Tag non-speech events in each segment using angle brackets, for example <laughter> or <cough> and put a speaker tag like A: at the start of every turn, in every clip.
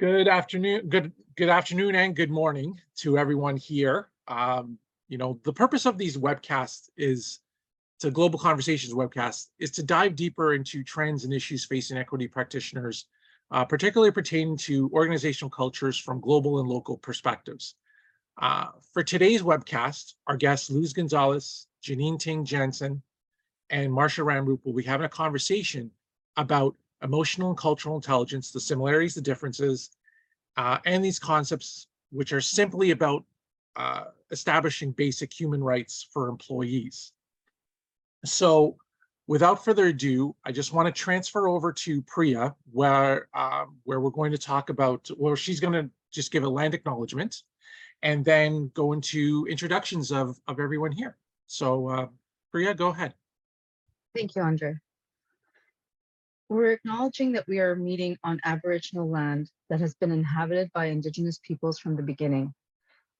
A: Good afternoon, good, good afternoon and good morning to everyone here. Um, you know, the purpose of these webcasts is to Global Conversations webcast is to dive deeper into trends and issues facing equity practitioners, uh, particularly pertaining to organizational cultures from global and local perspectives. Uh, for today's webcast, our guests Luz Gonzalez, Janine Ting Jansen, and Marsha Ramroop will be having a conversation about emotional and cultural intelligence, the similarities, the differences, uh, and these concepts, which are simply about uh, establishing basic human rights for employees. So without further ado, I just want to transfer over to Priya, where, uh, where we're going to talk about, well, she's going to just give a land acknowledgement and then go into introductions of, of everyone here. So uh, Priya, go ahead.
B: Thank you, Andre. We're acknowledging that we are meeting on Aboriginal land that has been inhabited by Indigenous peoples from the beginning.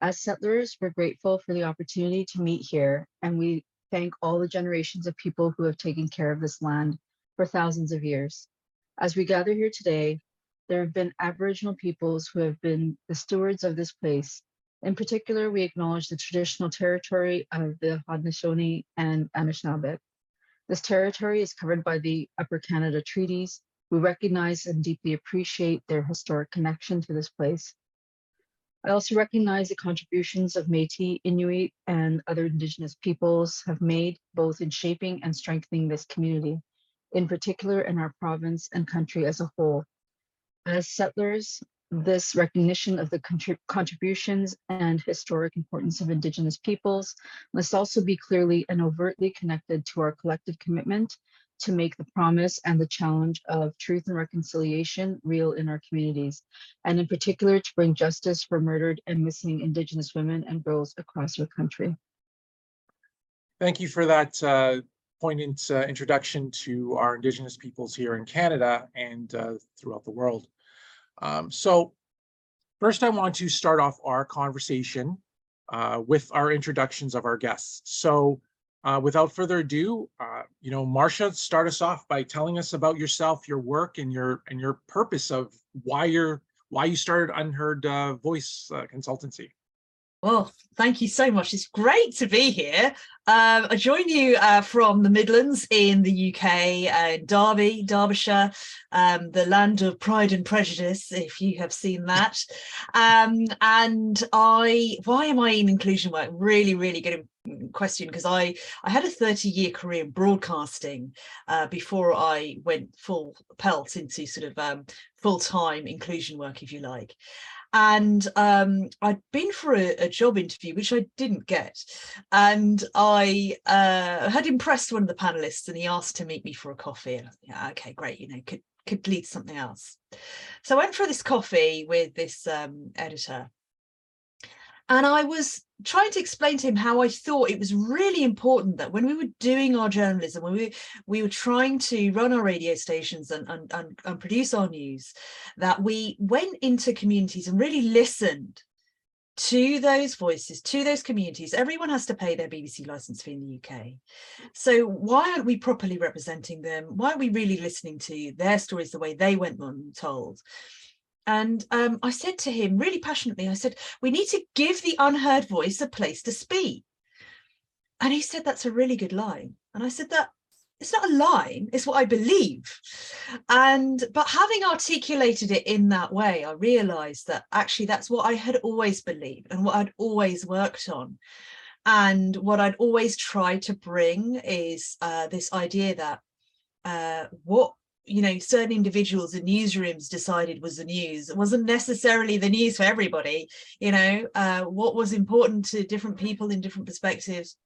B: As settlers, we're grateful for the opportunity to meet here, and we thank all the generations of people who have taken care of this land for thousands of years. As we gather here today, there have been Aboriginal peoples who have been the stewards of this place. In particular, we acknowledge the traditional territory of the Haudenosaunee and Anishinaabe. This territory is covered by the Upper Canada Treaties. We recognize and deeply appreciate their historic connection to this place. I also recognize the contributions of Métis, Inuit, and other Indigenous peoples have made both in shaping and strengthening this community, in particular in our province and country as a whole. As settlers, this recognition of the contrib contributions and historic importance of Indigenous peoples must also be clearly and overtly connected to our collective commitment to make the promise and the challenge of truth and reconciliation real in our communities, and in particular to bring justice for murdered and missing Indigenous women and girls across our country.
A: Thank you for that uh, poignant uh, introduction to our Indigenous peoples here in Canada and uh, throughout the world. Um, so first I want to start off our conversation uh, with our introductions of our guests. So uh, without further ado, uh, you know, Marsha, start us off by telling us about yourself, your work, and your and your purpose of why you're why you started Unheard uh, Voice uh, Consultancy.
C: Well, thank you so much. It's great to be here. Um, I join you uh, from the Midlands in the UK, uh, Derby, Derbyshire, um, the land of Pride and Prejudice, if you have seen that. Um, and I, why am I in inclusion work? Really, really good question because I I had a 30 year career in broadcasting uh, before I went full pelt into sort of um, full-time inclusion work, if you like and um, I'd been for a, a, job interview, which I didn't get. And I uh, had impressed one of the panelists and he asked to meet me for a coffee. And yeah, okay, great, you know, could, could lead to something else. So I went for this coffee with this um, editor and I was trying to explain to him how I thought it was really important that when we were doing our journalism, when we, we were trying to run our radio stations and, and, and, and produce our news, that we went into communities and really listened to those voices, to those communities. Everyone has to pay their BBC license fee in the UK. So why aren't we properly representing them? Why aren't we really listening to their stories the way they went on told? And um, I said to him really passionately, I said, we need to give the unheard voice a place to speak. And he said, that's a really good line. And I said that it's not a line, it's what I believe. And but having articulated it in that way, I realized that actually that's what I had always believed and what I'd always worked on. And what I'd always tried to bring is uh, this idea that uh, what you know certain individuals in newsrooms decided was the news. It wasn't necessarily the news for everybody you know uh, what was important to different people in different perspectives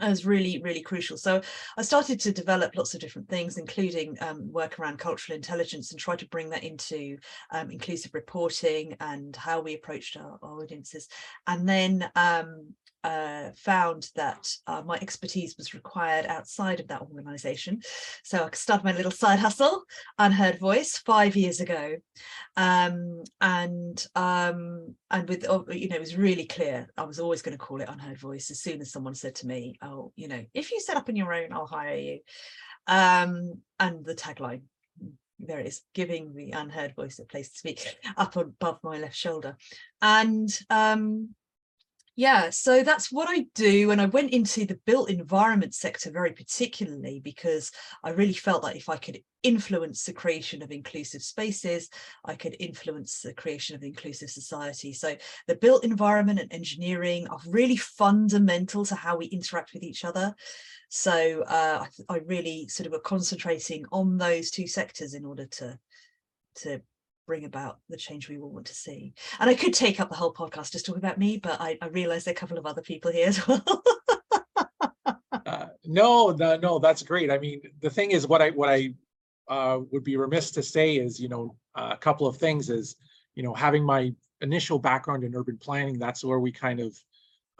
C: was really really crucial. So i started to develop lots of different things including um, work around cultural intelligence and try to bring that into um, inclusive reporting and how we approached our, our audiences. And then um, uh, found that uh, my expertise was required outside of that organization. So I started my little side hustle, Unheard Voice, five years ago. Um, and um, and with, oh, you know, it was really clear, I was always going to call it Unheard Voice as soon as someone said to me, oh, you know, if you set up on your own, I'll hire you. Um, and the tagline, there it is, giving the unheard voice a place to speak up above my left shoulder. And um, yeah, so that's what I do. And I went into the built environment sector very particularly because I really felt that if I could influence the creation of inclusive spaces, I could influence the creation of inclusive society. So the built environment and engineering are really fundamental to how we interact with each other. So uh, I, I really sort of were concentrating on those two sectors in order to to bring about the change we all want to see. And I could take up the whole podcast just talking about me, but I, I realize there are a couple of other people here as <laughs> well.
A: Uh, no, no, no, that's great. I mean, the thing is, what I, what I uh, would be remiss to say is, you know, a couple of things is, you know, having my initial background in urban planning, that's where we kind of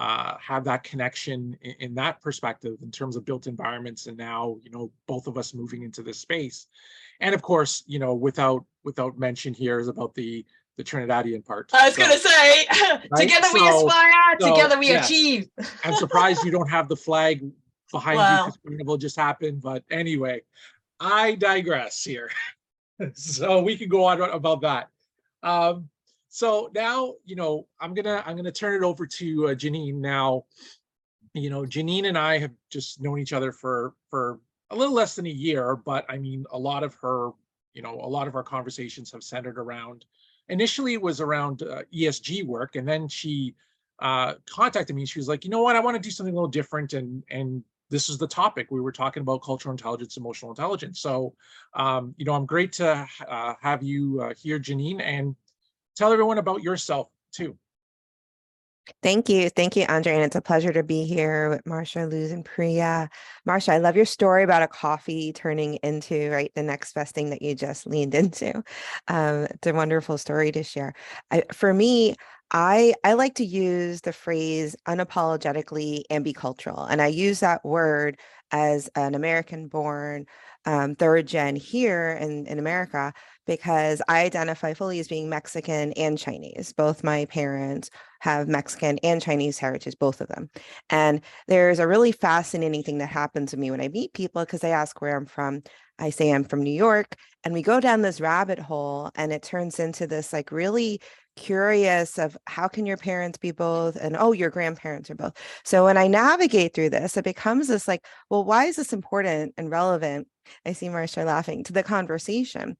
A: uh, have that connection in, in that perspective in terms of built environments and now, you know, both of us moving into this space. And of course, you know, without, without mention here is about the, the Trinidadian part.
C: I was
A: So
C: going to say, <laughs> together we
A: So-
C: aspire,
A: so,
C: together we
A: yes.
C: achieve. <laughs>
A: I'm surprised you don't have the flag behind you
C: Wow.
A: because carnival just happened, but anyway, I digress here. <laughs> So we can go on about that. Um, so now, you know, I'm gonna, I'm gonna turn it over to uh, Janine now. You know, Janine and I have just known each other for, for a little less than a year, but I mean, a lot of her, you know, a lot of our conversations have centered around, initially it was around uh, ESG work, and then she uh, contacted me. She was like, you know what, I want to do something a little different. And, and this is the topic. We were talking about cultural intelligence, emotional intelligence. So, um, you know, I'm great to uh, have you uh, here, Janine, and tell everyone about yourself too.
D: Thank you. Thank you, Andre. And it's a pleasure to be here with Marsha, Luz, and Priya. Marsha, I love your story about a coffee turning into right the next best thing that you just leaned into. Um, it's a wonderful story to share. I, for me, I I like to use the phrase unapologetically ambicultural, and I use that word as an American-born um, third gen here in in America because I identify fully as being Mexican and Chinese. Both my parents have Mexican and Chinese heritage, both of them. And there's a really fascinating thing that happens to me when I meet people because they ask where I'm from. I say I'm from New York, and we go down this rabbit hole, and it turns into this like really curious of how can your parents be both and oh your grandparents are both so when i navigate through this it becomes this like well why is this important and relevant i see marsha laughing to the conversation.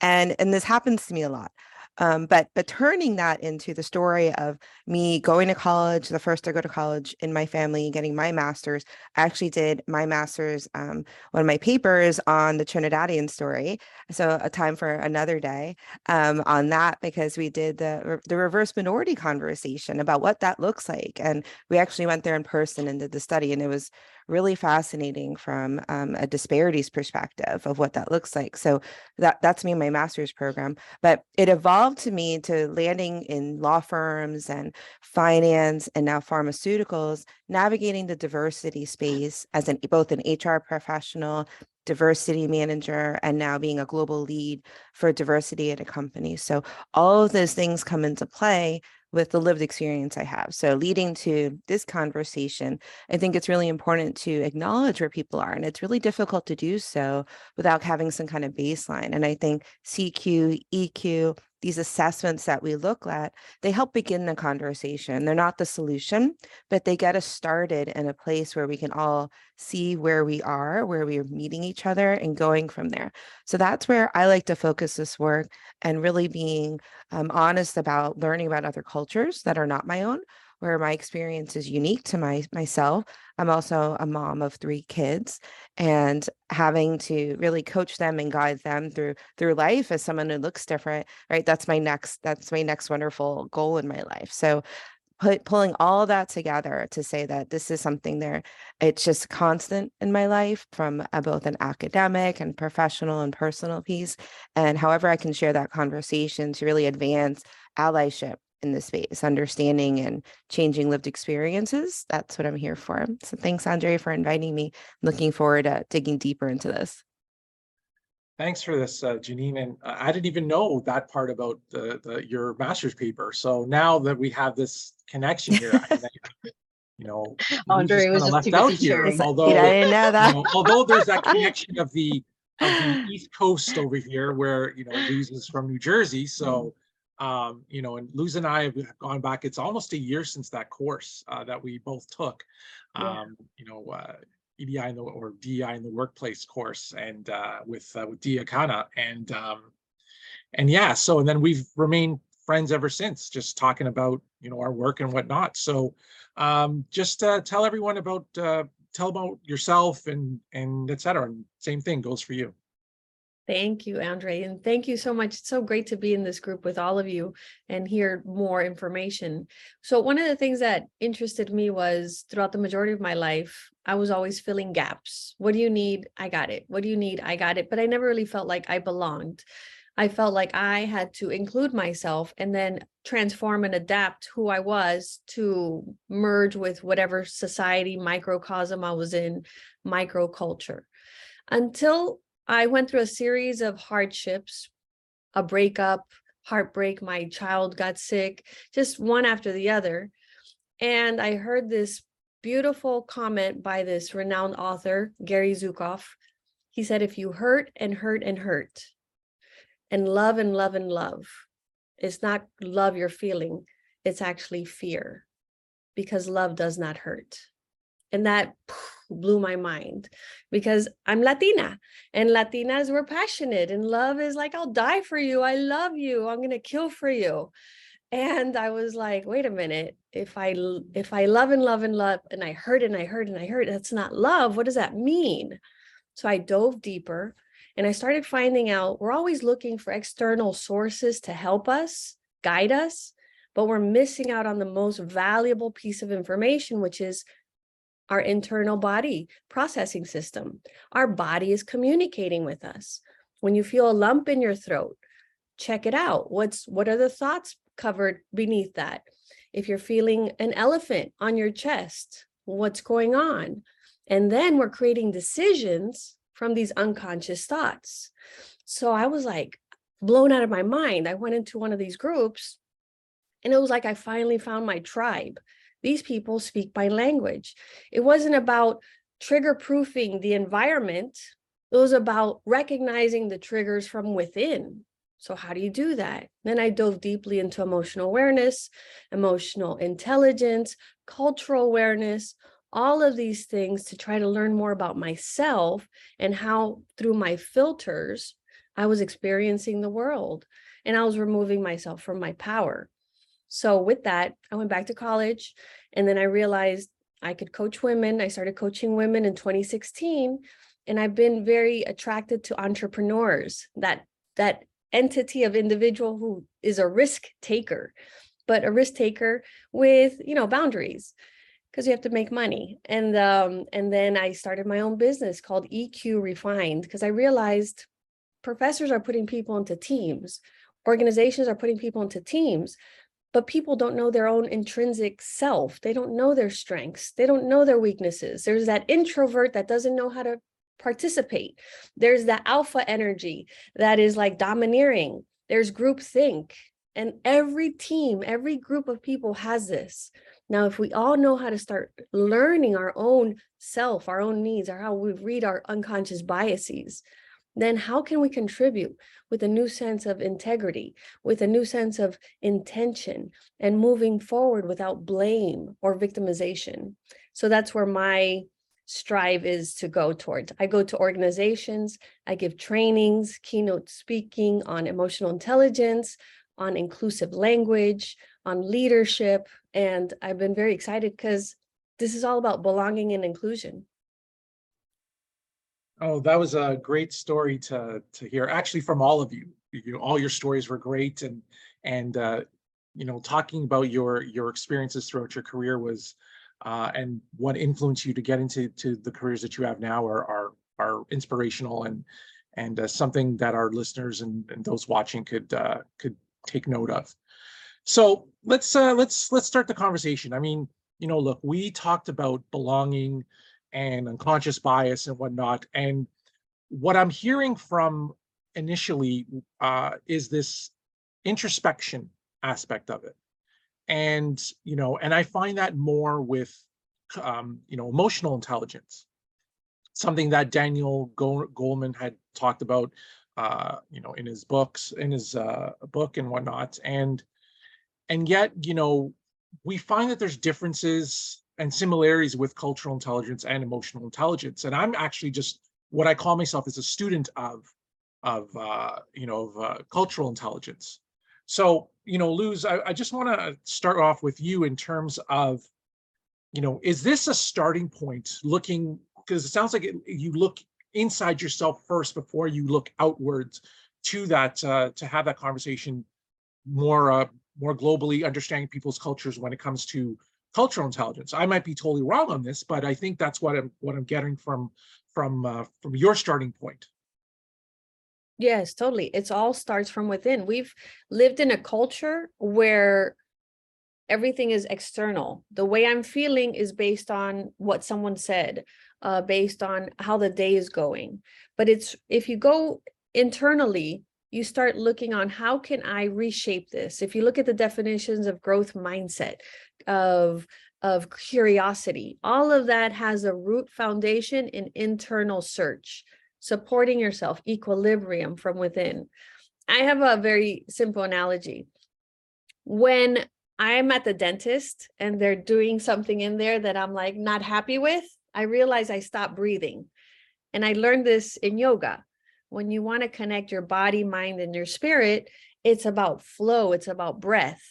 D: And and this happens to me a lot. Um, but but turning that into the story of me going to college the first to go to college in my family getting my master's i actually did my master's um, one of my papers on the trinidadian story. So a time for another day um, on that because we did the the reverse minority conversation about what that looks like. And we actually went there in person and did the study and it was really fascinating from um, a disparities perspective of what that looks like. So that that's me in my master's program but it evolved to me to landing in law firms and finance and now pharmaceuticals navigating the diversity space as an both an hr professional diversity manager and now being a global lead for diversity at a company so all of those things come into play with the lived experience I have. So, leading to this conversation, I think it's really important to acknowledge where people are. And it's really difficult to do so without having some kind of baseline. And I think CQ, EQ, these assessments that we look at, they help begin the conversation. They're not the solution, but they get us started in a place where we can all see where we are, where we are meeting each other and going from there. So that's where I like to focus this work and really being um, honest about learning about other cultures that are not my own, where my experience is unique to my myself. I'm also a mom of three kids and having to really coach them and guide them through through life as someone who looks different, right? That's my next that's my next wonderful goal in my life. So put pulling all that together to say that this is something there it's just constant in my life from a, both an academic and professional and personal piece and however i can share that conversation to really advance allyship in the space understanding and changing lived experiences that's what i'm here for so thanks andre for inviting me looking forward to digging deeper into this
A: Thanks for this, uh, Janine. And I I didn't even know that part about the, the, your master's paper. So now that we have this connection here, I- <laughs> you know.
B: Andre
A: just
B: was just
A: left out here,
B: sharing.
D: It's like,
A: Although,
D: i didn't know
A: you know, although there's that <laughs> connection of the of the East Coast over here, where you know Luz is from New Jersey. So, um, you know, and Luz and I have gone back. It's almost a year since that course uh, that we both took.
E: Yeah.
A: Um, you know, uh, EDI in the or DEI in the workplace course, and uh, with uh, with Dia Kana, and um, and yeah. So and then we've remained friends ever since, just talking about you know our work and whatnot. So, um, just uh, tell everyone about uh, tell about yourself and and et cetera. And same thing goes for you.
E: Thank you, Andre, and thank you so much. It's so great to be in this group with all of you and hear more information. So one of the things that interested me was throughout the majority of my life, I was always filling gaps. What do you need? I got it. What do you need? I got it. But I never really felt like I belonged. I felt like I had to include myself and then transform and adapt who I was to merge with whatever society microcosm I was in, microculture. Until I went through a series of hardships, a breakup, heartbreak, my child got sick, just one after the other. And I heard this beautiful comment by this renowned author, Gary Zukav. He said, if you hurt and hurt and hurt, and love and love and love, it's not love you're feeling, it's actually fear, because love does not hurt. And that blew my mind because I'm Latina and Latinas were passionate and love is like, I'll die for you. I love you. I'm going to kill for you. And I was like, wait a minute. If I, if I love and love and love and I hurt and I hurt and I hurt, that's not love. What does that mean? So I dove deeper and I started finding out we're always looking for external sources to help us, guide us, but we're missing out on the most valuable piece of information, which is our internal body processing system. Our body is communicating with us. When you feel a lump in your throat, check it out. What's what are the thoughts covered beneath that? If you're feeling an elephant on your chest, what's going on? And then we're creating decisions from these unconscious thoughts. So I was like blown out of my mind. I went into one of these groups and it was like I finally found my tribe these people speak by language. It wasn't about trigger proofing the environment. It was about recognizing the triggers from within. So how do you do that? Then I dove deeply into emotional awareness, emotional intelligence, cultural awareness, all of these things to try to learn more about myself and how through my filters, I was experiencing the world and I was removing myself from my power. So with that, I went back to college and then I realized I could coach women. I started coaching women in 2016 and I've been very attracted to entrepreneurs, that that entity of individual who is a risk taker, but a risk taker with, you know, boundaries because you have to make money. And um and then I started my own business called EQ Refined because I realized professors are putting people into teams, organizations are putting people into teams, but people don't know their own intrinsic self. They don't know their strengths. They don't know their weaknesses. There's that introvert that doesn't know how to participate. There's the alpha energy that is like domineering. There's group think. And every team, every group of people has this. Now, if we all know how to start learning our own self, our own needs, or how we read our unconscious biases, then how can we contribute with a new sense of integrity, with a new sense of intention, and moving forward without blame or victimization? So that's where my strive is to go towards. I go to organizations, I give trainings, keynote speaking on emotional intelligence, on inclusive language, on leadership, and I've been very excited because this is all about belonging and inclusion.
A: Oh, that was a great story to to hear. Actually, from all of you, you all your stories were great, and and uh, you know, talking about your your experiences throughout your career was, uh, and what influenced you to get into to the careers that you have now are are are inspirational and and uh, something that our listeners and, and those watching could uh, could take note of. So let's uh, let's let's start the conversation. I mean, you know, look, we talked about belonging and unconscious bias and whatnot. And what I'm hearing from initially uh, is this introspection aspect of it. And, you know, and I find that more with, um, you know, emotional intelligence. something that Daniel Go- Goleman had talked about, uh, you know, in his books, in his uh, book and whatnot. And and yet, you know, we find that there's differences and similarities with cultural intelligence and emotional intelligence. And I'm actually just what I call myself as a student of of uh, you know of uh, cultural intelligence. So you know, Luz, I, I just want to start off with you in terms of, you know, is this a starting point? Looking because it sounds like it, you look inside yourself first before you look outwards to that uh, to have that conversation more uh, more globally, understanding people's cultures when it comes to cultural intelligence. I might be totally wrong on this, but I think that's what I'm what I'm getting from from uh, from your starting point.
E: Yes, totally. It's all starts from within. We've lived in a culture where everything is external. The way I'm feeling is based on what someone said, uh, based on how the day is going. But it's if you go internally, you start looking on how can I reshape this? If you look at the definitions of growth mindset, of of curiosity, all of that has a root foundation in internal search supporting yourself, equilibrium from within. I have a very simple analogy. When I'm at the dentist and they're doing something in there that I'm like not happy with, I realize I stop breathing. And I learned this in yoga. When you want to connect your body, mind, and your spirit, it's about flow, it's about breath.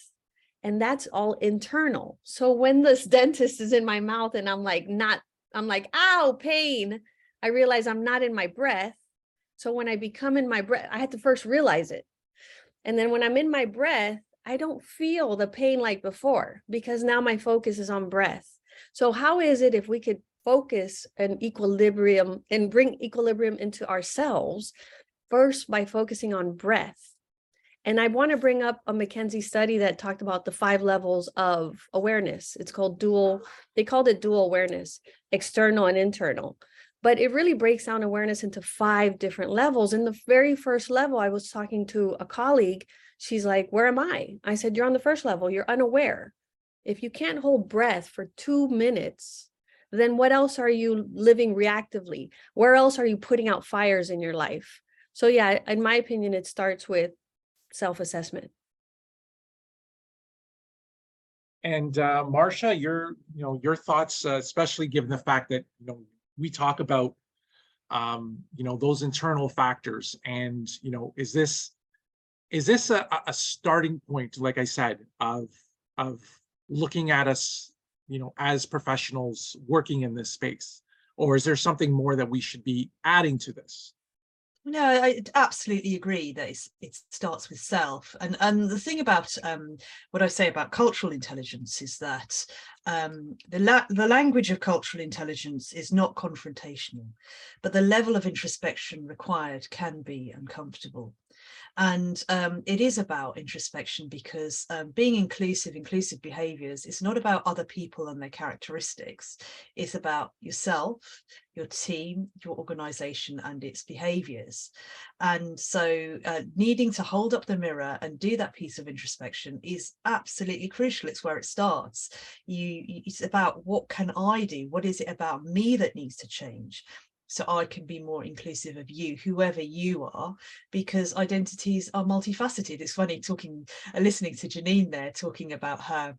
E: And that's all internal. So when this <laughs> dentist is in my mouth and I'm like, not, I'm like, ow, pain I realize I'm not in my breath. So when I become in my breath, I had to first realize it. And then when I'm in my breath, I don't feel the pain like before because now my focus is on breath. So how is it if we could focus and equilibrium and bring equilibrium into ourselves first by focusing on breath? And I want to bring up a McKinsey study that talked about the five levels of awareness. It's called dual, they called it dual awareness, external and internal but it really breaks down awareness into five different levels. In the very first level, I was talking to a colleague. She's like, Where am I? I said, You're on the first level, you're unaware. If you can't hold breath for two minutes, then what else are you living reactively? Where else are you putting out fires in your life? So, yeah, in my opinion, it starts with self assessment.
A: And uh, Marsha, your you know your thoughts, uh, especially given the fact that you know we talk about um, you know those internal factors and you know is this is this a, a starting point like i said of of looking at us you know as professionals working in this space or is there something more that we should be adding to this
C: no, I absolutely agree that it starts with self. And and the thing about um, what I say about cultural intelligence is that um, the la the language of cultural intelligence is not confrontational, but the level of introspection required can be uncomfortable. And um, it is about introspection because um, being inclusive, inclusive behaviors, is not about other people and their characteristics. It's about yourself, your team, your organization, and its behaviors. And so, uh, needing to hold up the mirror and do that piece of introspection is absolutely crucial. It's where it starts. You, it's about what can I do? What is it about me that needs to change? So I can be more inclusive of you, whoever you are, because identities are multifaceted. It's funny talking, listening to Janine there talking about her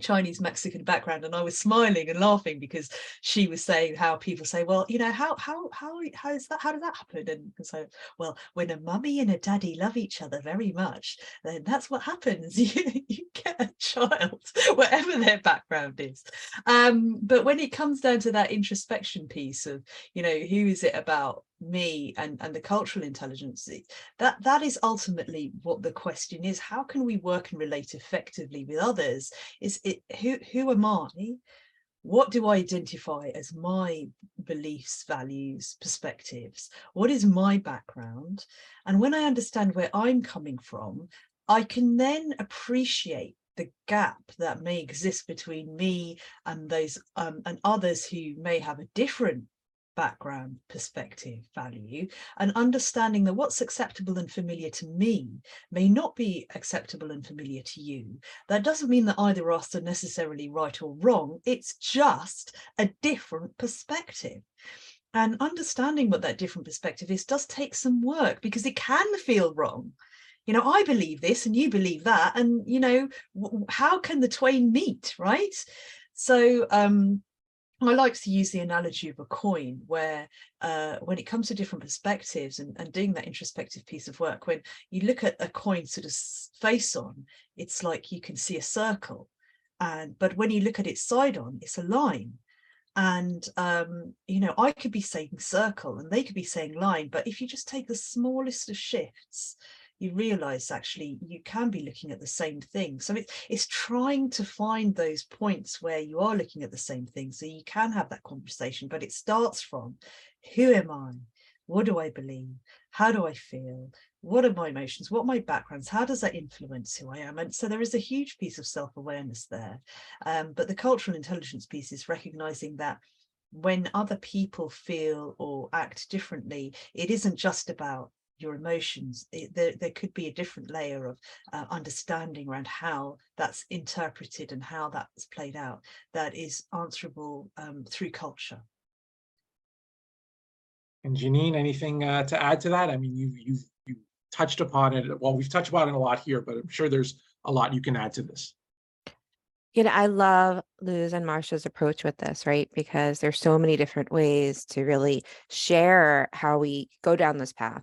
C: Chinese Mexican background and I was smiling and laughing because she was saying how people say well you know how how how how is that how does that happen? And so well when a mummy and a daddy love each other very much then that's what happens. <laughs> You, you get a child <laughs> whatever their background is. Um but when it comes down to that introspection piece of you know who is it about me and and the cultural intelligence that that is ultimately what the question is. How can we work and relate effectively with others? Is it who who am i? What do i identify as my beliefs values perspectives? What is my background? And when i understand where i'm coming from i can then appreciate the gap that may exist between me and those um, and others who may have a different background, perspective, value, and understanding that what's acceptable and familiar to me may not be acceptable and familiar to you. That doesn't mean that either of us are necessarily right or wrong. It's just a different perspective. and understanding what that different perspective is does take some work because it can feel wrong you know i believe this and you believe that and you know how can the twain meet right so um I like to use the analogy of a coin where uh, when it comes to different perspectives and, and doing that introspective piece of work, when you look at a coin sort of face on, it's like you can see a circle. And but when you look at its side on, it's a line. And um, you know, I could be saying circle and they could be saying line, but if you just take the smallest of shifts, you realize actually you can be looking at the same thing. So it's it's trying to find those points where you are looking at the same thing so you can have that conversation, but it starts from who am I? What do I believe? How do I feel? What are my emotions? What my backgrounds? How does that influence who I am? And so there is a huge piece of self-awareness there. Um, but the cultural intelligence piece is recognizing that when other people feel or act differently, it isn't just about your emotions it, there, there could be a different layer of uh, understanding around how that's interpreted and how that's played out that is answerable um, through culture
A: And Janine, anything uh, to add to that? I mean, you you you touched upon it. Well, we've touched upon it a lot here, but I'm sure there's a lot you can add to this.
D: You know, I love Luz and Marsha's approach with this, right? Because there's so many different ways to really share how we go down this path.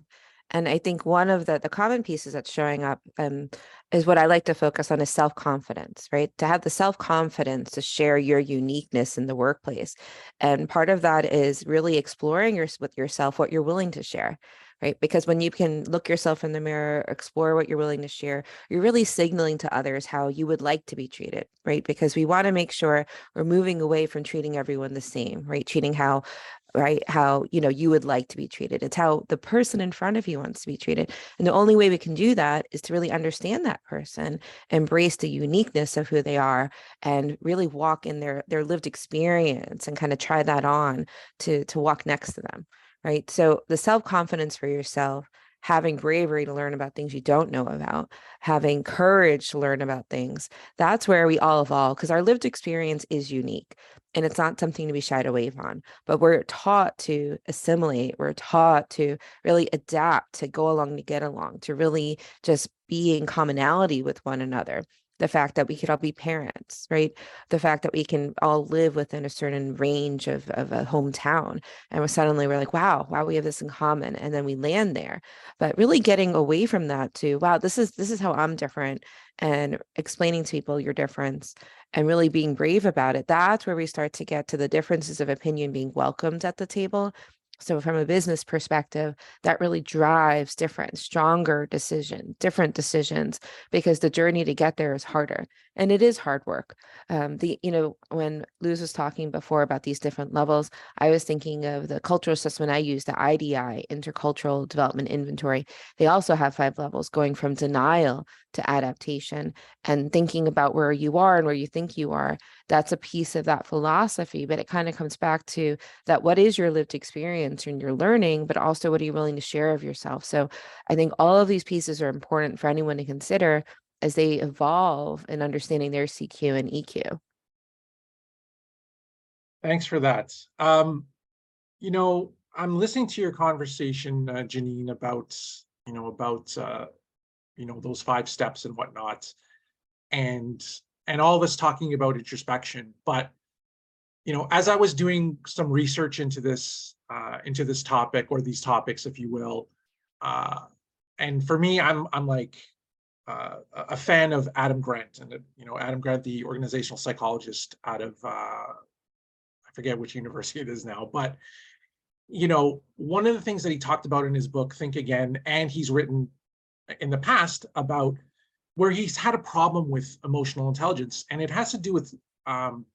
D: And I think one of the the common pieces that's showing up um, is what I like to focus on is self confidence, right? To have the self confidence to share your uniqueness in the workplace, and part of that is really exploring your, with yourself what you're willing to share, right? Because when you can look yourself in the mirror, explore what you're willing to share, you're really signaling to others how you would like to be treated, right? Because we want to make sure we're moving away from treating everyone the same, right? Treating how right how you know you would like to be treated it's how the person in front of you wants to be treated and the only way we can do that is to really understand that person embrace the uniqueness of who they are and really walk in their their lived experience and kind of try that on to to walk next to them right? So the self confidence for yourself having bravery to learn about things you don't know about having courage to learn about things that's where we all evolve because our lived experience is unique and it's not something to be shied away from but we're taught to assimilate we're taught to really adapt to go along to get along to really just be in commonality with one another the fact that we could all be parents right? The fact that we can all live within a certain range of, of a hometown and suddenly we're like wow wow we have this in common and then we land there. But really getting away from that to wow this is this is how i'm different and explaining to people your difference and really being brave about it that's where we start to get to the differences of opinion being welcomed at the table so from a business perspective that really drives different stronger decision different decisions because the journey to get there is harder and it is hard work. Um, the you know when luz was talking before about these different levels i was thinking of the cultural assessment i use the idi intercultural development inventory. They also have five levels going from denial to adaptation and thinking about where you are and where you think you are that's a piece of that philosophy but it kind of comes back to that what is your lived experience and your learning but also what are you willing to share of yourself so i think all of these pieces are important for anyone to consider as they evolve in understanding their cq and eq
A: Thanks for that. Um, you know, I'm listening to your conversation, uh, Janine, about, you know, about, uh, you know, those five steps and whatnot. And, and all of us talking about introspection, but, you know, as I was doing some research into this, uh, into this topic or these topics, if you will, uh, and for me, I'm, I'm like, uh, a fan of Adam Grant and, you know, Adam Grant, the organizational psychologist out of, uh, I forget which university it is now, but you know, one of the things that he talked about in his book, Think Again, and he's written in the past about where he's had a problem with emotional intelligence, and it has to do with, um,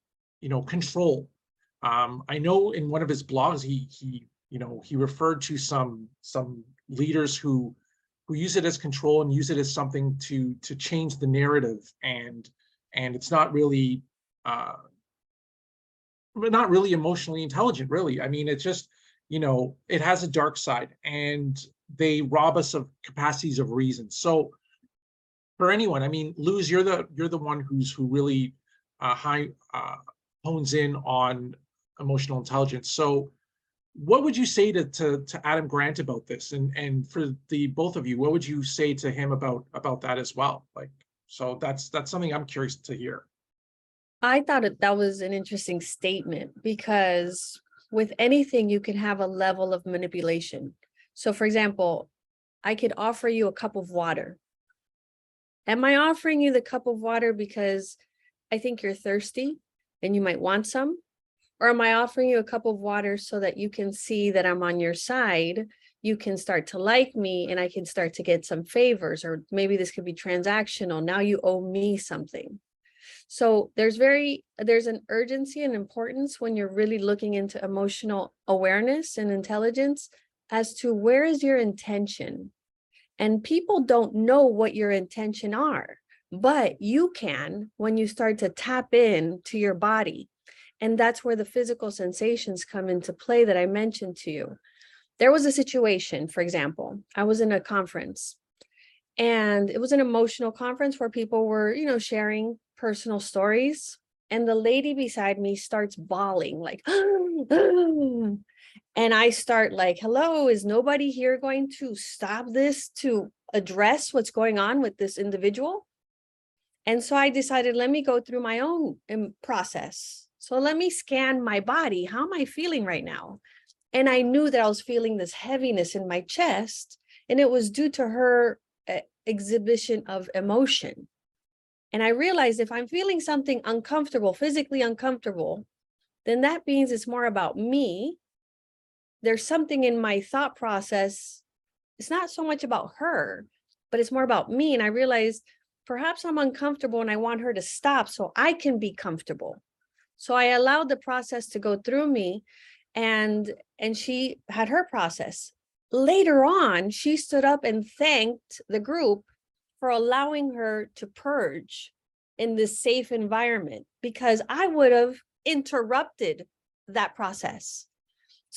A: you know, control. Um, I know in one of his blogs, he he you know he referred to some some leaders who who use it as control and use it as something to to change the narrative, and and it's not really uh, not really emotionally intelligent, really. I mean, it's just, you know, it has a dark side and they rob us of capacities of reason. So for anyone, I mean, Luz, you're the you're the one who's who really uh high uh hones in on emotional intelligence. So what would you say to, to, to Adam Grant about this? And, and for the both of you, what would you say to him about, about that as well? Like, so that's, that's something I'm curious to hear.
E: I thought it- that was an interesting statement because with anything, you can have a level of manipulation. So for example, I could offer you a cup of water. Am I offering you the cup of water because I think you're thirsty and you might want some? Or am I offering you a cup of water so that you can see that I'm on your side? You can start to like me and I can start to get some favors, or maybe this could be transactional. Now you owe me something. So there's very, there's an urgency and importance when you're really looking into emotional awareness and intelligence as to where is your intention? And people don't know what your intention are, but you can when you start to tap in to your body. And that's where the physical sensations come into play that I mentioned to you. There was a situation, for example, I was in a conference and it was an emotional conference where people were, you know, sharing personal stories. And the lady beside me starts bawling like, <gasps> oh, and I start like, hello, is nobody here going to stop this to address what's going on with this individual? And so I decided, let me go through my own um, process. So let me scan my body. How am I feeling right now? And I knew that I was feeling this heaviness in my chest, and it was due to her uh, exhibition of emotion. And I realized if I'm feeling something uncomfortable, physically uncomfortable, then that means it's more about me. There's something in my thought process. It's not so much about her, but it's more about me. And I realized perhaps I'm uncomfortable and I want her to stop so I can be comfortable. So I allowed the process to go through me and and she had her process. Later on, she stood up and thanked the group for allowing her to purge in this safe environment because I would have interrupted that process.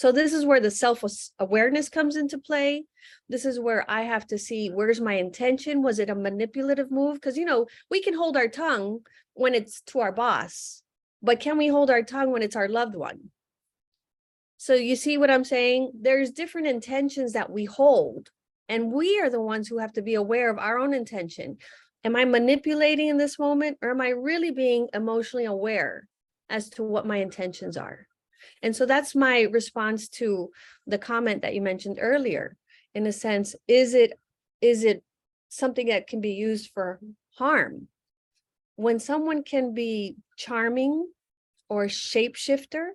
E: So this is where the self-awareness comes into play. This is where I have to see where's my intention? Was it a manipulative move? Because you know, we can hold our tongue when it's to our boss, but can we hold our tongue when it's our loved one? So you see what I'm saying? There's different intentions that we hold and we are the ones who have to be aware of our own intention. Am I manipulating in this moment or am I really being emotionally aware as to what my intentions are? And so that's my response to the comment that you mentioned earlier. In a sense, is it is it something that can be used for harm? When someone can be charming or shapeshifter,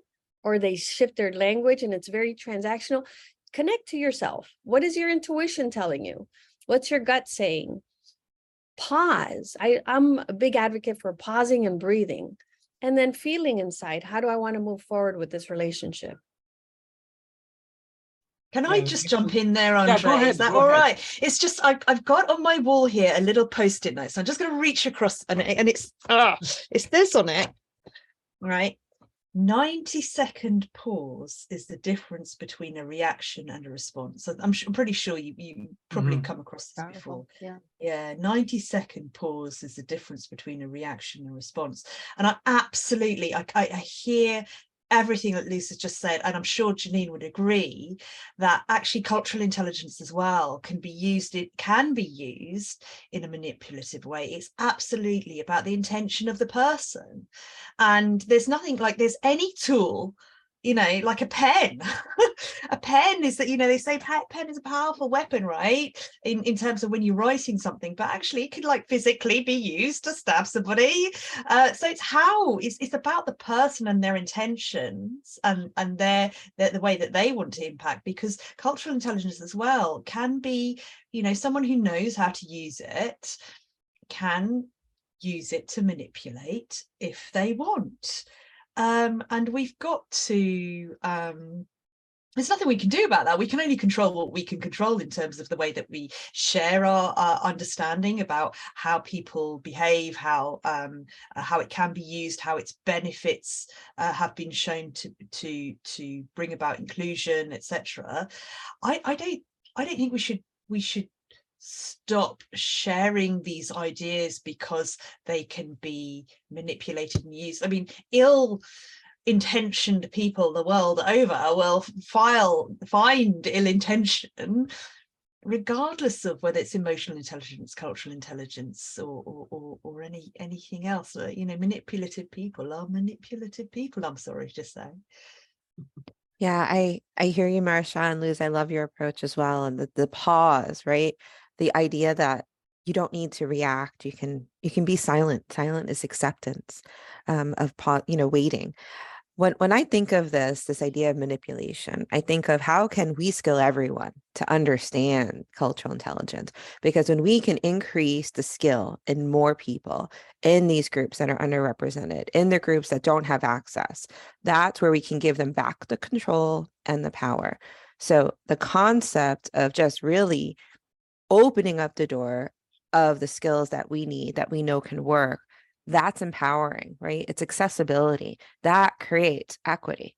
E: or they shift their language and it's very transactional, connect to yourself. What is your intuition telling you? What's your gut saying? Pause. I, I'm a big advocate for pausing and breathing and then feeling inside. How do I want to move forward with this relationship?
C: Can I just jump in there,
A: Yeah, go
C: Andre?
A: ahead,
C: Is that
A: go
C: all
A: ahead.
C: right? It's just I, I've got on my wall here a little post-it note. So I'm just going to reach across and, and it's ah, it's this on it. All right. 90 second pause is the difference between a reaction and a response. So I'm, su- I'm pretty sure you, you probably
A: Mhm.
C: come across this before.
B: Yeah.
C: Yeah, 90 second pause is the difference between a reaction and response. And I absolutely, I, I, I hear everything that Luz's just said, and I'm sure Janine would agree that actually cultural intelligence as well can be used, it can be used in a manipulative way. It's absolutely about the intention of the person. And there's nothing like there's any tool you know, like a pen. <laughs> a pen is that, you know, they say pen is a powerful weapon, right? In, in terms of when you're writing something, but actually it could like physically be used to stab somebody. Uh, so it's how it's, it's about the person and their intentions and, and their, their the way that they want to impact because cultural intelligence as well can be, you know, someone who knows how to use it can use it to manipulate if they want um, and we've got to um, there's nothing we can do about that. We can only control what we can control in terms of the way that we share our, our understanding about how people behave how um, uh, how it can be used how its benefits uh, have been shown to to to bring about inclusion etc i i don't i don't think we should we should stop sharing these ideas because they can be manipulated and used i mean ill intentioned people the world over will file find ill intention regardless of whether it's emotional intelligence cultural intelligence or or, or, or any anything else uh, you know manipulative people are manipulative people i'm sorry to say
D: Yeah, I I hear you, Marsha and Luz. I love your approach as well, and the the pause, right? The idea that you don't need to react. You can you can be silent. Silent is acceptance um, of you know, waiting. When when I think of this, this idea of manipulation, I think of how can we skill everyone to understand cultural intelligence? Because when we can increase the skill in more people in these groups that are underrepresented, in the groups that don't have access, that's where we can give them back the control and the power. So the concept of just really opening up the door of the skills that we need that we know can work, that's empowering, right? It's accessibility that creates equity,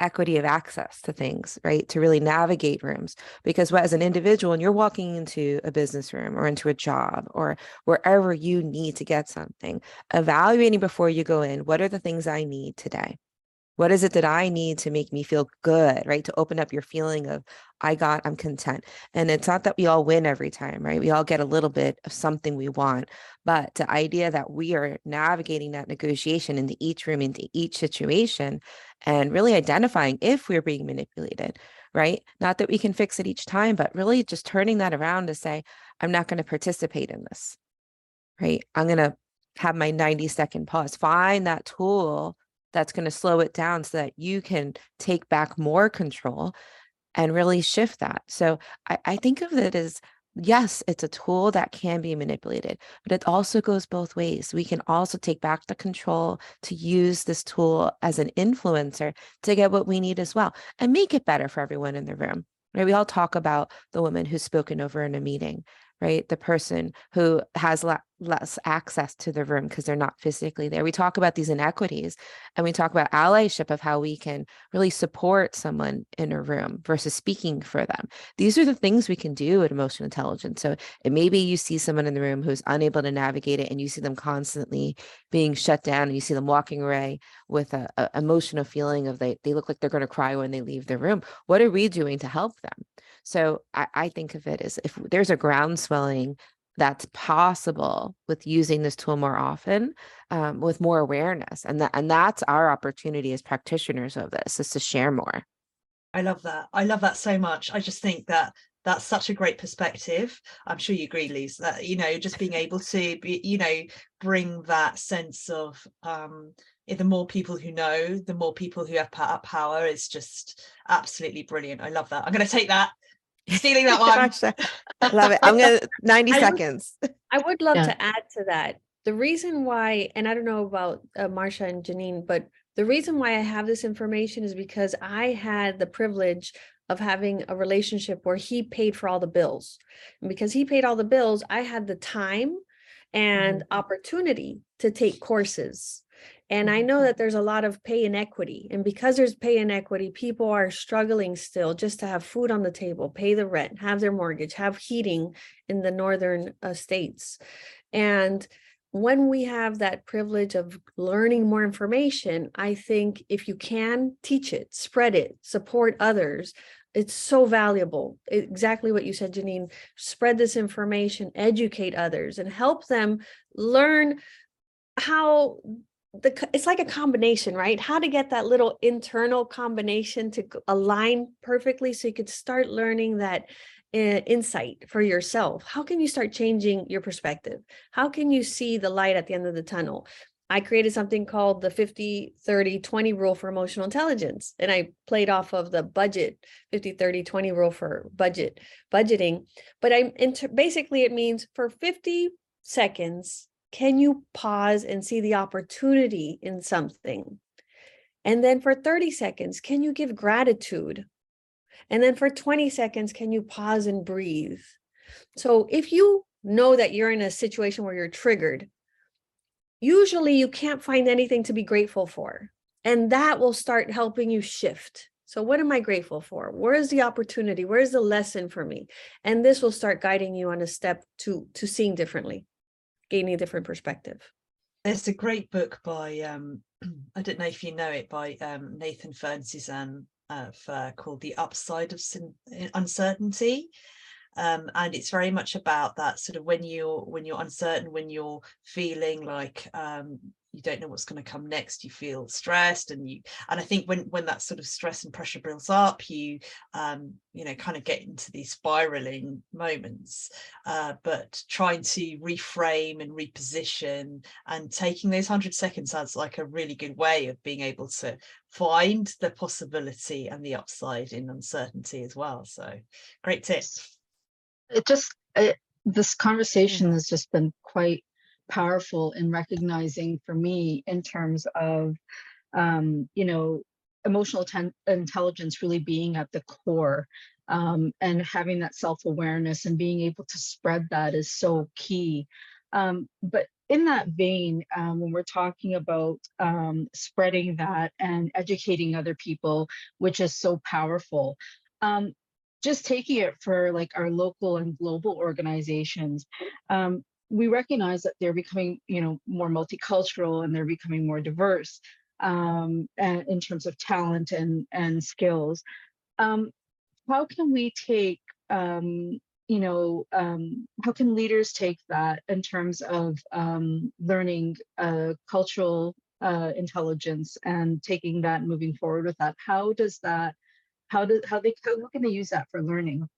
D: equity of access to things, right? To really navigate rooms. Because as an individual, and you're walking into a business room or into a job or wherever you need to get something, evaluating before you go in, what are the things I need today? What is it that I need to make me feel good, right? To open up your feeling of, I got, I'm content. And it's not that we all win every time, right? We all get a little bit of something we want. But the idea that we are navigating that negotiation into each room, into each situation, and really identifying if we're being manipulated, right? Not that we can fix it each time, but really just turning that around to say, I'm not going to participate in this, right? I'm going to have my 90 second pause, find that tool that's going to slow it down so that you can take back more control and really shift that. So I, I think of it as yes, it's a tool that can be manipulated, but it also goes both ways. We can also take back the control to use this tool as an influencer to get what we need as well and make it better for everyone in the room. Right? We all talk about the woman who's spoken over in a meeting, right? The person who has le- less access to the room because they're not physically there. We talk about these inequities and we talk about allyship of how we can really support someone in a room versus speaking for them. These are the things we can do at emotional intelligence. So maybe you see someone in the room who's unable to navigate it and you see them constantly being shut down and you see them walking away with a, a emotional feeling of they, they look like they're going to cry when they leave the room. What are we doing to help them? So I, I think of it as if there's a groundswelling that's possible with using this tool more often um, with more awareness and that and that's our opportunity as practitioners of this is to share more.
C: I love that. I love that so much. I just think that that's such a great perspective. I'm sure you agree Luz that you know just being able to be you know bring that sense of um the more people who know the more people who have power is just absolutely brilliant. I love that. I'm going to take that stealing that <laughs> one
D: Gosh, love it i'm gonna 90
E: I would-
D: seconds
E: I would love
B: Yeah.
E: to add to that. The reason why, and I don't know about uh, Marsha and Janine, but the reason why I have this information is because I had the privilege of having a relationship where he paid for all the bills. And because he paid all the bills, I had the time and opportunity to take courses. And I know that there's a lot of pay inequity. And because there's pay inequity, people are struggling still just to have food on the table, pay the rent, have their mortgage, have heating in the northern uh, states. And when we have that privilege of learning more information, I think if you can teach it, spread it, support others, it's so valuable. Exactly what you said, Janine. Spread this information, educate others, and help them learn how the it's like a combination right? How to get that little internal combination to align perfectly so you could start learning that insight for yourself. How can you start changing your perspective? How can you see the light at the end of the tunnel? I created something called the 50 30 20 rule for emotional intelligence and i played off of the budget 50 30 20 rule for budget budgeting. But i'm inter- basically it means for 50 seconds can you pause and see the opportunity in something? And then for 30 seconds, can you give gratitude? And then for 20 seconds, can you pause and breathe? So if you know that you're in a situation where you're triggered, usually you can't find anything to be grateful for. And that will start helping you shift. So, what am I grateful for? Where is the opportunity? Where is the lesson for me? And this will start guiding you on a step to, to seeing differently gaining a different perspective.
C: there's a great book by um <clears throat> I don't know if you know it by um Nathan Furr Suzanne uh, called The Upside of Sin- uh, Uncertainty. Um, and it's very much about that sort of when you're when you're uncertain, when you're feeling like um you don't know what's going to come next you feel stressed and you and i think when when that sort of stress and pressure builds up you um you know kind of get into these spiraling moments uh but trying to reframe and reposition and taking those 100 seconds sounds like a really good way of being able to find the possibility and the upside in uncertainty as well so great tips.
B: It just it, this conversation has just been quite powerful in recognizing for me in terms of um, you know emotional intelligence really being at the core um, and having that self-awareness and being able to spread that is so key. Um, but in that vein um, when we're talking about um, spreading that and educating other people which is so powerful um, just taking it for like our local and global organizations um, we recognize that they're becoming, you know, more multicultural and they're becoming more diverse um, and in terms of talent and and skills. Um, how can we take, um, you know, um, how can leaders take that in terms of um, learning uh, cultural uh, intelligence and taking that and moving forward with that? How does that, how do how they how can they use that for learning?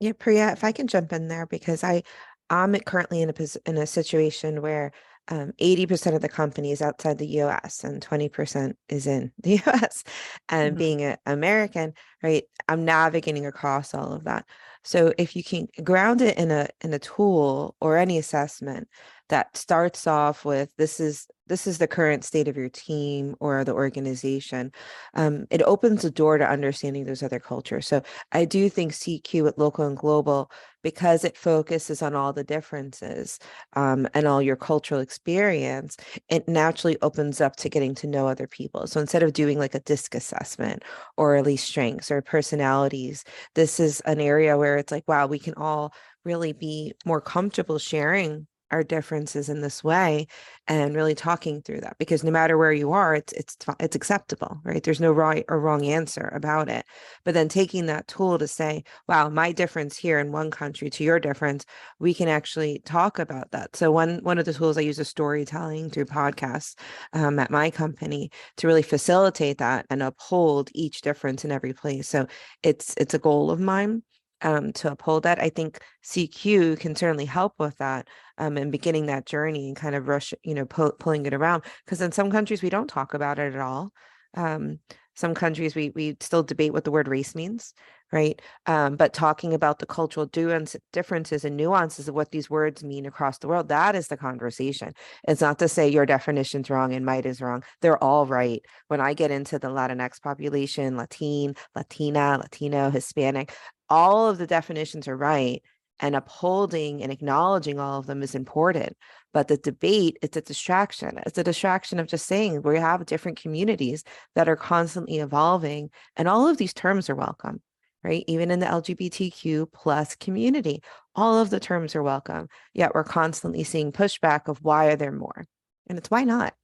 D: Yeah, Priya, if I can jump in there because I I'm currently in a pos- in a situation where um, 80% of the company is outside the US and 20% is in the <laughs> US. And
B: Mhm.
D: being an American, right, I'm navigating across all of that. So if you can ground it in a in a tool or any assessment that starts off with this is this is the current state of your team or the organization, um, it opens the door to understanding those other cultures. So I do think CQ at local and global, because it focuses on all the differences um, and all your cultural experience, it naturally opens up to getting to know other people. So instead of doing like a DiSC assessment or at least strengths or personalities, this is an area where it's like, wow, we can all really be more comfortable sharing our differences in this way and really talking through that because no matter where you are it's it's it's acceptable right? There's no right or wrong answer about it. But then taking that tool to say wow my difference here in one country to your difference we can actually talk about that. So one one of the tools i use is storytelling through podcasts um, at my company to really facilitate that and uphold each difference in every place. So it's it's a goal of mine um, to uphold that i think cq can certainly help with that um, and beginning that journey and kind of rush, you know, pull, pulling it around. Because in some countries we don't talk about it at all. Um, some countries we we still debate what the word race means, right? Um, but talking about the cultural differences and nuances of what these words mean across the world, that is the conversation. It's not to say your definition's wrong and might is wrong. They're all right. When I get into the Latinx population, Latin, Latina, Latino, Hispanic, all of the definitions are right and upholding and acknowledging all of them is important but the debate it's a distraction it's a distraction of just saying we have different communities that are constantly evolving and all of these terms are welcome right? Even in the lgbtq plus community all of the terms are welcome yet we're constantly seeing pushback of why are there more? And it's why not?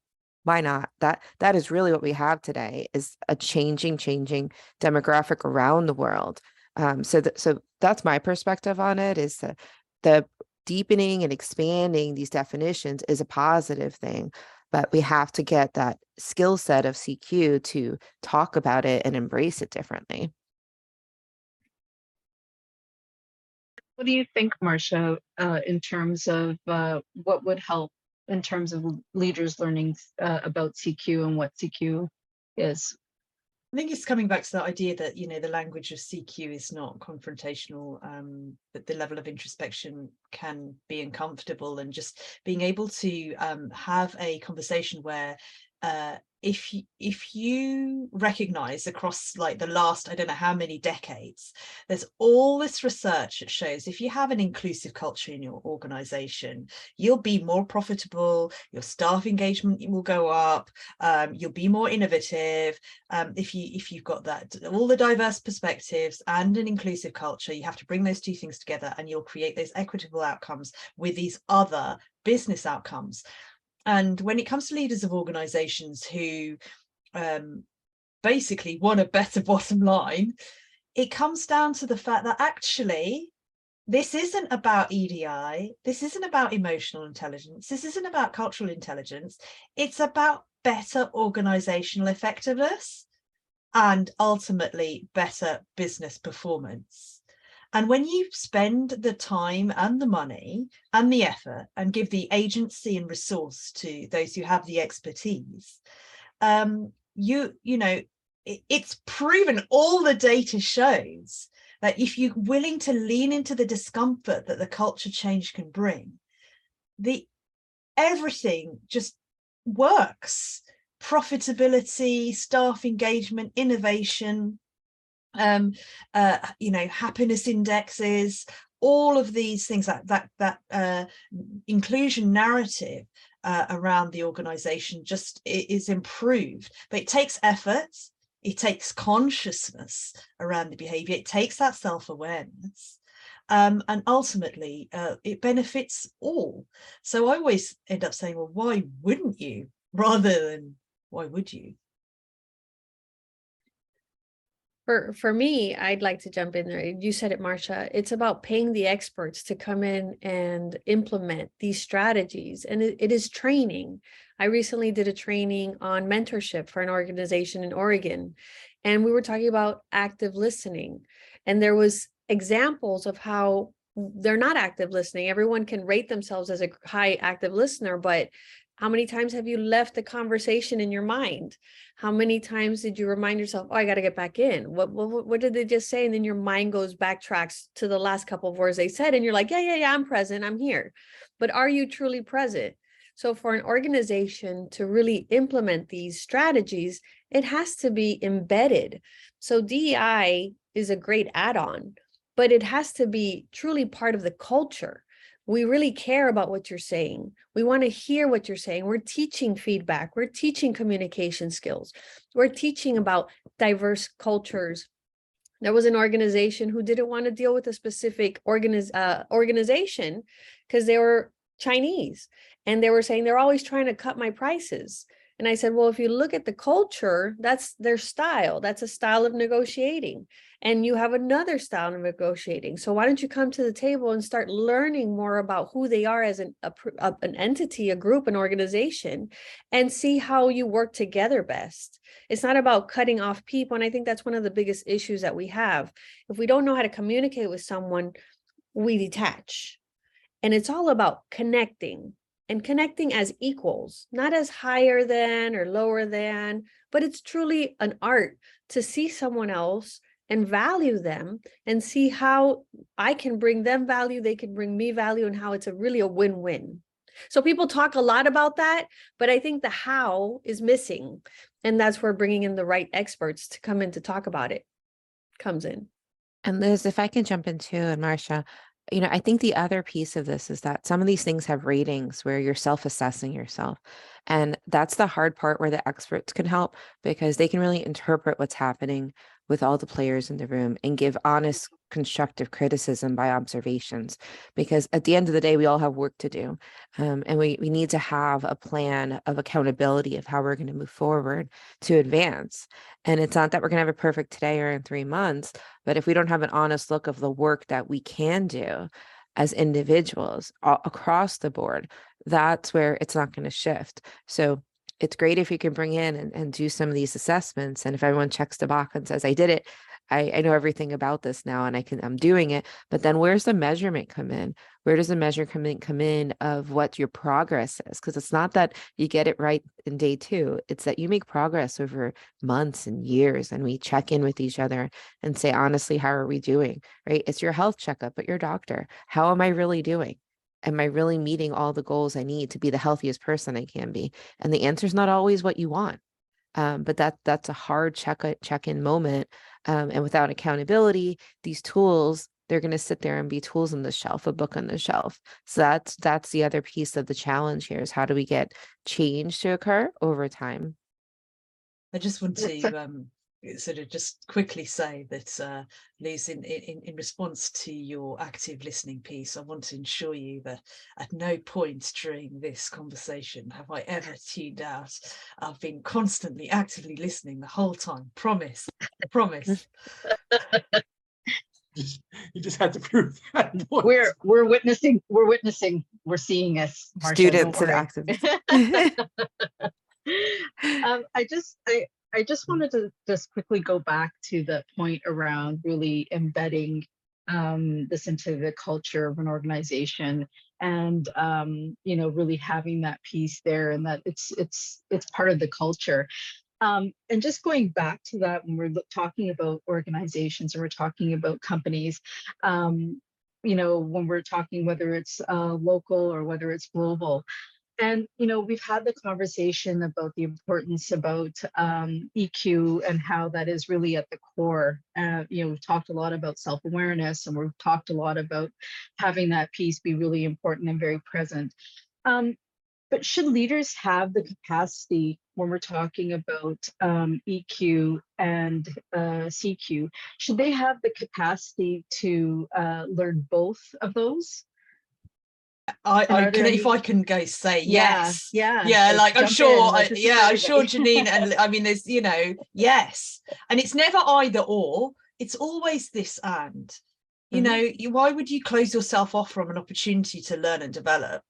D: Why not? That that is really what we have today is a changing changing demographic around the world. Um, so that so that's my perspective on it is the, the deepening and expanding these definitions is a positive thing but we have to get that skill set of cq to talk about it and embrace it differently
B: What do you think, Marsha, uh, in terms of uh, what would help in terms of leaders learning uh, about CQ and what CQ is?
C: I think it's coming back to that idea that you know the language of CQ is not confrontational, um, but the level of introspection can be uncomfortable, and just being able to um, have a conversation where uh, if you, if you recognize across like the last i don't know how many decades there's all this research that shows if you have an inclusive culture in your organization you'll be more profitable your staff engagement will go up um, you'll be more innovative um, if you if you've got that all the diverse perspectives and an inclusive culture you have to bring those two things together and you'll create those equitable outcomes with these other business outcomes and when it comes to leaders of organizations who um, basically want a better <laughs> bottom line, it comes down to the fact that actually this isn't about EDI, this isn't about emotional intelligence, this isn't about cultural intelligence, it's about better organizational effectiveness and ultimately better business performance. And when you spend the time and the money and the effort and give the agency and resource to those who have the expertise, um, you, you know, it, it's proven all the data shows that if you're willing to lean into the discomfort that the culture change can bring, the everything just works. Profitability, staff engagement, innovation, um uh you know happiness indexes all of these things that that that uh inclusion narrative uh, around the organization just is improved. But it takes effort it takes consciousness around the behavior it takes that self-awareness um, and ultimately uh, it benefits all. So i always end up saying well why wouldn't you? <laughs> Rather than why would you
E: For for me, I'd like to jump in there. You said it, Marsha. It's about paying the experts to come in and implement these strategies. And it, it is training. I recently did a training on mentorship for an organization in Oregon. And we were talking about active listening. And there was examples of how they're not active listening. Everyone can rate themselves as a high active listener, but how many times have you left the conversation in your mind? How many times did you remind yourself, oh, I got to get back in? What, what what did they just say? And then your mind goes backtracks to the last couple of words they said, and you're like, yeah, yeah, yeah, I'm present, I'm here. But are you truly present? So for an organization to really implement these strategies, it has to be embedded. So DEI is a great add-on, but it has to be truly part of the culture we really care about what you're saying. We want to hear what you're saying. We're teaching feedback. We're teaching communication skills. We're teaching about diverse cultures. There was an organization who didn't want to deal with a specific organiz- uh, organization because they were Chinese and they were saying they're always trying to cut my prices. And I said, well, if you look at the culture, that's their style. That's a style of negotiating and you have another style of negotiating. So why don't you come to the table and start learning more about who they are as an a, an entity, a group, an organization, and see how you work together best. It's not about cutting off people, and I think that's one of the biggest issues that we have. If we don't know how to communicate with someone, we detach, and it's all about connecting and connecting as equals, not as higher than or lower than, but it's truly an art to see someone else and value them and see how I can bring them value, they can bring me value, and how it's a really a win-win. So people talk a lot about that, but I think the how is missing. And that's where bringing in the right experts to come in to talk about it comes in.
D: And Luz, if I can jump in too, and Marsha, you know, I think the other piece of this is that some of these things have ratings where you're self assessing yourself. And that's the hard part where the experts can help because they can really interpret what's happening with all the players in the room and give honest, constructive criticism by observations. Because at the end of the day, we all have work to do. Um, and we, we need to have a plan of accountability of how we're going to move forward to advance. And it's not that we're going to have a perfect today or in three months, but if we don't have an honest look of the work that we can do as individuals a- across the board, that's where it's not going to shift. So it's great if you can bring in and, and do some of these assessments. And if everyone checks the box and says, I did it, I, I know everything about this now and I can I'm doing it. But then where's the measurement come in? Where does the measure come in come in of what your progress is? Because it's not that you get it right in day two. It's that you make progress over months and years and we check in with each other and say, honestly, how are we doing? Right? It's your health checkup at your doctor. How am I really doing? Am I really meeting all the goals I need to be the healthiest person I can be? And the answer is not always what you want. Um, but that that's a hard check check in moment. Um, and without accountability, these tools they're going to sit there and be tools on the shelf, a book on the shelf. So that's that's the other piece of the challenge here is how do we get change to occur over time?
C: I just want to um, sort of just quickly say that, uh, Luz, in, in, in response to your active listening piece, I want to ensure you that at no point during this conversation have I ever tuned out. I've been constantly actively listening the whole time. Promise, promise. <laughs>
A: Just- You just had to prove <laughs> that. point.
B: We're, we're witnessing, we're witnessing, we're seeing us. Marsha,
D: Students of
B: worry.
D: activism. <laughs>
B: um, I just, I, I just wanted to just quickly go back to the point around really embedding um, this into the culture of an organization and um, you know really having that piece there and that it's it's it's part of the culture. Um, and just going back to that when we're talking about organizations and we're talking about companies um, you know when we're talking whether it's uh, local or whether it's global and you know we've had the conversation about the importance about um, eq and how that is really at the core uh, you know we've talked a lot about self-awareness and we've talked a lot about having that piece be really important and very present. Um, but should leaders have the capacity when we're talking about um, eq and uh, cq should they have the capacity to uh, learn both of those
C: I, I can, if I can go say yes.
B: yeah
C: yeah like i'm sure I, yeah i'm sure janine and <laughs> i mean there's you know yes and it's never either or it's always this and you
B: Mhm.
C: know you, why would you close yourself off from an opportunity to learn and develop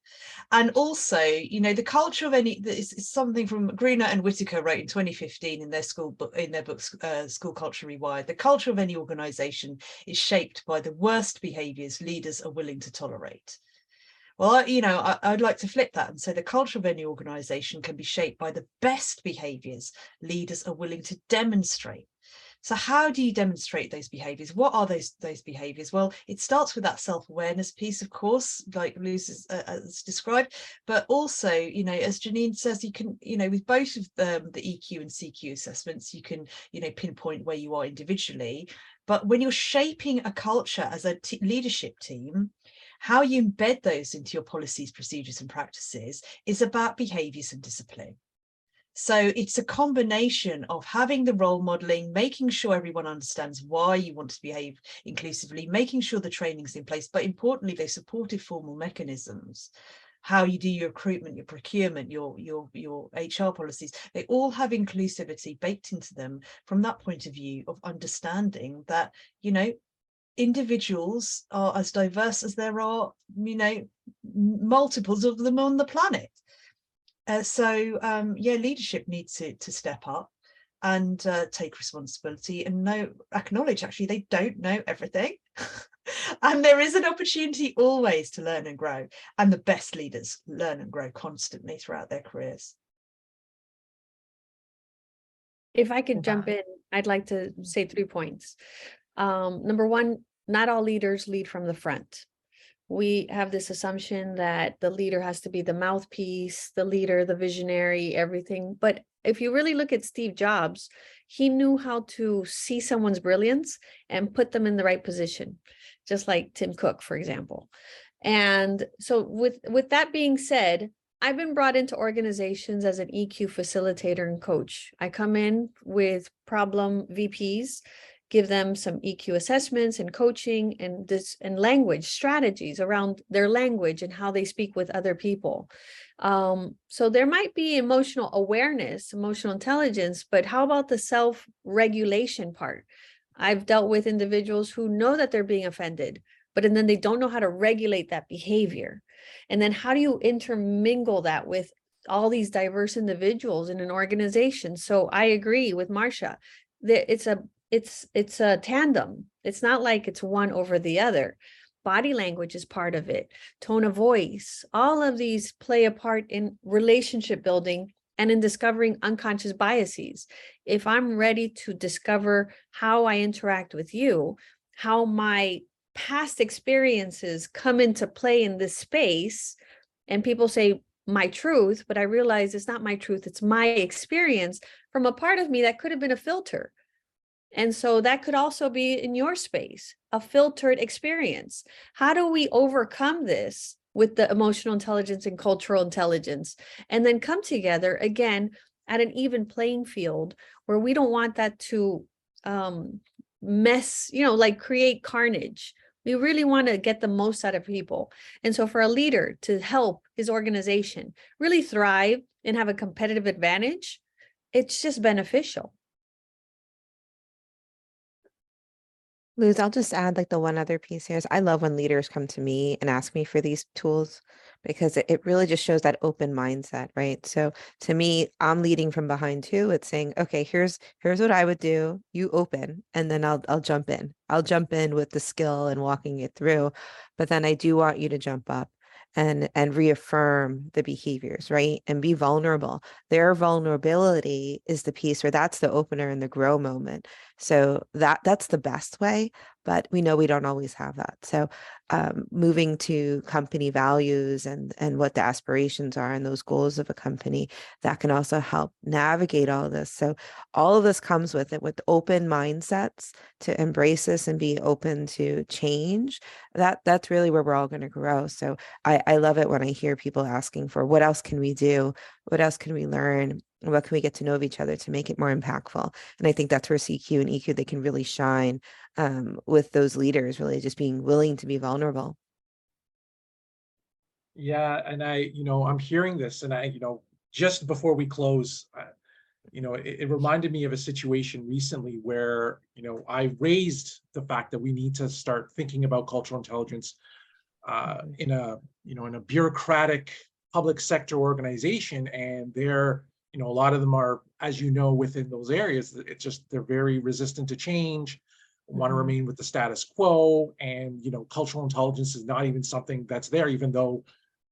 C: and also you know the culture of any this is something from Gruenert and whitaker wrote in 2015 in their school book in their book uh, school culture rewired the culture of any organization is shaped by the worst behaviors leaders are willing to tolerate well, you know, I, I'd like to flip that and say the culture of any organization can be shaped by the best behaviors leaders are willing to demonstrate. So how do you demonstrate those behaviors? What are those those behaviors? Well, it starts with that self-awareness piece, of course, like Luz has, uh, described, but also, you know, as Janine says, you can, you know, with both of them, the EQ and CQ assessments, you can, you know, pinpoint where you are individually. But when you're shaping a culture as a leadership team, how you embed those into your policies, procedures, and practices is about behaviors and discipline. So it's a combination of having the role modeling, making sure everyone understands why you want to behave inclusively, making sure the training's in place, but importantly, those supportive formal mechanisms, how you do your recruitment, your procurement, your your your HR policies, they all have inclusivity baked into them from that point of view of understanding that, you know, individuals are as diverse as there are, you know, multiples of them on the planet. Uh, so um, yeah, leadership needs to to step up and uh, take responsibility and know acknowledge actually they don't know everything. <laughs> and there is an opportunity always to learn and grow. And the best leaders learn and grow constantly throughout their careers.
E: If I could jump in, I'd like to say three points. Um, number one, not all leaders lead from the front. We have this assumption that the leader has to be the mouthpiece, the leader, the visionary, everything. But if you really look at Steve Jobs, he knew how to see someone's brilliance and put them in the right position, just like Tim Cook, for example. And so with with that being said, I've been brought into organizations as an EQ facilitator and coach. I come in with problem VPs, give them some EQ assessments and coaching and this and language strategies around their language and how they speak with other people. Um, so there might be emotional awareness, emotional intelligence, but how about the self-regulation part? I've dealt with individuals who know that they're being offended, but and then they don't know how to regulate that behavior. And then how do you intermingle that with all these diverse individuals in an organization? So I agree with Marsha. That it's a it's it's a tandem. It's not like it's one over the other. Body language is part of it, tone of voice, all of these play a part in relationship building and in discovering unconscious biases. If I'm ready to discover how I interact with you, how my past experiences come into play in this space, and people say, my truth, but I realize it's not my truth, it's my experience from a part of me that could have been a filter. And so that could also be in your space, a filtered experience. How do we overcome this with the emotional intelligence and cultural intelligence and then come together again at an even playing field where we don't want that to um, mess, you know, like create carnage. We really want to get the most out of people. And so for a leader to help his organization really thrive and have a competitive advantage, it's just beneficial.
D: Luz, I'll just add like the one other piece here is I love when leaders come to me and ask me for these tools because it, it really just shows that open mindset, right? So to me, I'm leading from behind too. It's saying, okay, here's here's what I would do. You open and then I'll I'll jump in. I'll jump in with the skill and walking it through. But then I do want you to jump up and and reaffirm the behaviors right and be vulnerable. Their vulnerability is the piece where that's the opener and the grow moment. So that that's the best way but we know we don't always have that so um, moving to company values and and what the aspirations are and those goals of a company that can also help navigate all this so all of this comes with it with open mindsets to embrace this and be open to change that that's really where we're all going to grow so I, I love it when I hear people asking for what else can we do? What else can we learn? And What can we get to know of each other to make it more impactful? And I think that's where CQ and EQ they can really shine um, with those leaders, really just being willing to be vulnerable.
A: Yeah, and I, you know, I'm hearing this and I, you know, just before we close, uh, you know, it, it reminded me of a situation recently where, you know, I raised the fact that we need to start thinking about cultural intelligence uh, in a, you know, in a bureaucratic public sector organization and they're, you know, a lot of them are, as you know, within those areas, it's just, they're very resistant to change, want to
C: Mhm.
A: remain with the status quo and, you know, cultural intelligence is not even something that's there, even though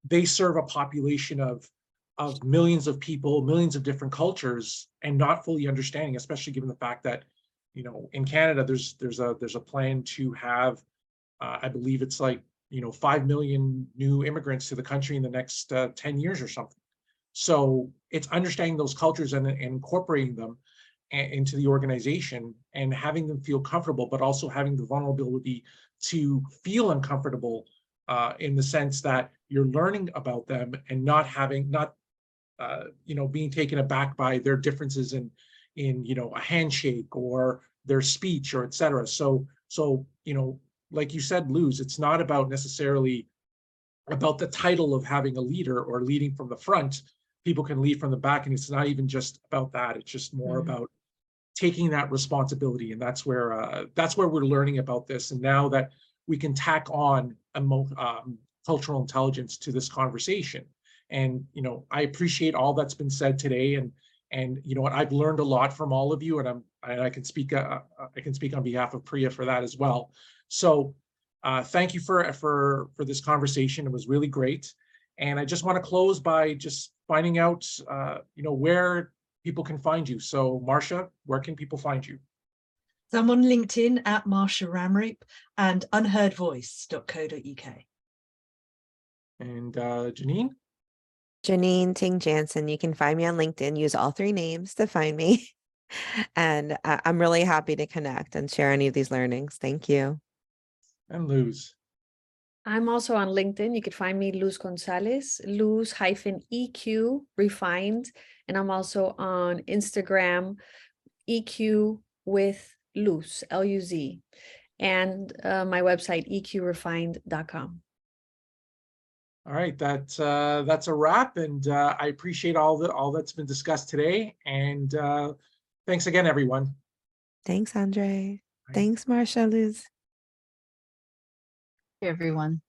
A: they serve a population of of millions of people, millions of different cultures, and not fully understanding, especially given the fact that, you know, in Canada, there's there's a there's a plan to have, uh, I believe it's like, you know, five million new immigrants to the country in the next uh, ten years or something. So it's understanding those cultures and, and incorporating them into the organization and having them feel comfortable, but also having the vulnerability to feel uncomfortable uh, in the sense that you're learning about them and not having, not, uh, you know, being taken aback by their differences in, in, you know, a handshake or their speech or et cetera. So, so, you know, like you said, Luz, it's not about necessarily about the title of having a leader or leading from the front. People can lead from the back and it's not even just about that. It's just more
C: Mhm.
A: about taking that responsibility. And that's where, uh, that's where we're learning about this. And now that we can tack on emo, um, cultural intelligence to this conversation. And, you know, I appreciate all that's been said today and, and you know what, I've learned a lot from all of you and I'm, and I can speak, uh, uh, I can speak on behalf of Priya for that as well. So, uh, thank you for, for, for this conversation. It was really great. And I just want to close by just finding out, uh, you know, where people can find you. So Marsha, where can people find you?
C: So I'm on LinkedIn at Marsha Ramroop and unheardvoice.co.uk.
A: And uh, Janine?
D: Janine Ting Jansen, you can find me on LinkedIn. Use all three names to find me. <laughs> And uh, I'm really happy to connect and share any of these learnings. Thank you.
A: And Luz.
E: I'm also on LinkedIn. You could find me Luz Gonzalez, Luz hyphen EQ refined. And I'm also on Instagram, EQ with Luz, L U Z. And uh, my website, eqrefined.com.
A: All right, that's uh, that's a wrap, and uh, I appreciate all the all that's been discussed today. And uh, thanks again, everyone.
D: Thanks, Andre.
A: Bye.
D: Thanks, Marsha Luz.
B: Everyone.